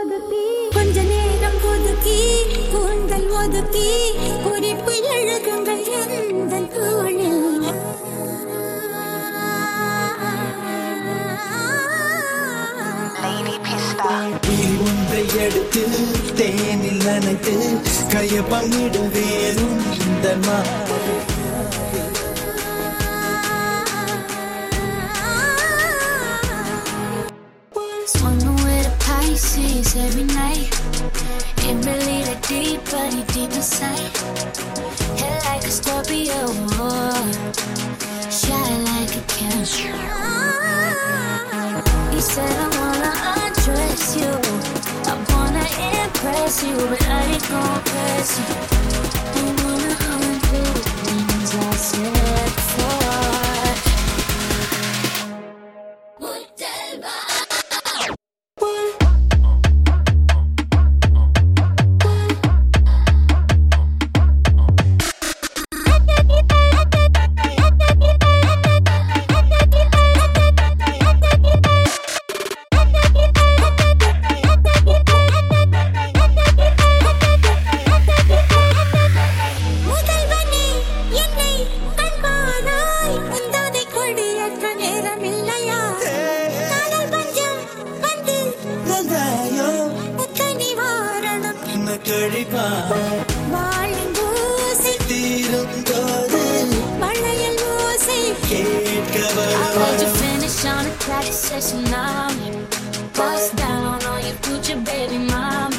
ஒதுக்கி கொஞ்ச நேரம் ஒதுக்கி கூந்தல் ஒதுக்கி குறிப்பு எழுதுங்கள் எந்த தோழில் ஒன்றை எடுத்து தேனில் நனைத்து கைய பங்கிடு வேறும் இந்த Swung deep inside. Hit like a Scorpio, shy like a Cancer. He said, I wanna undress you. I wanna impress you, but I ain't gonna press you. കണ്ണു കഴിപ്പാരും തോത് Finish on a practice session now. Bust down on your future baby mom.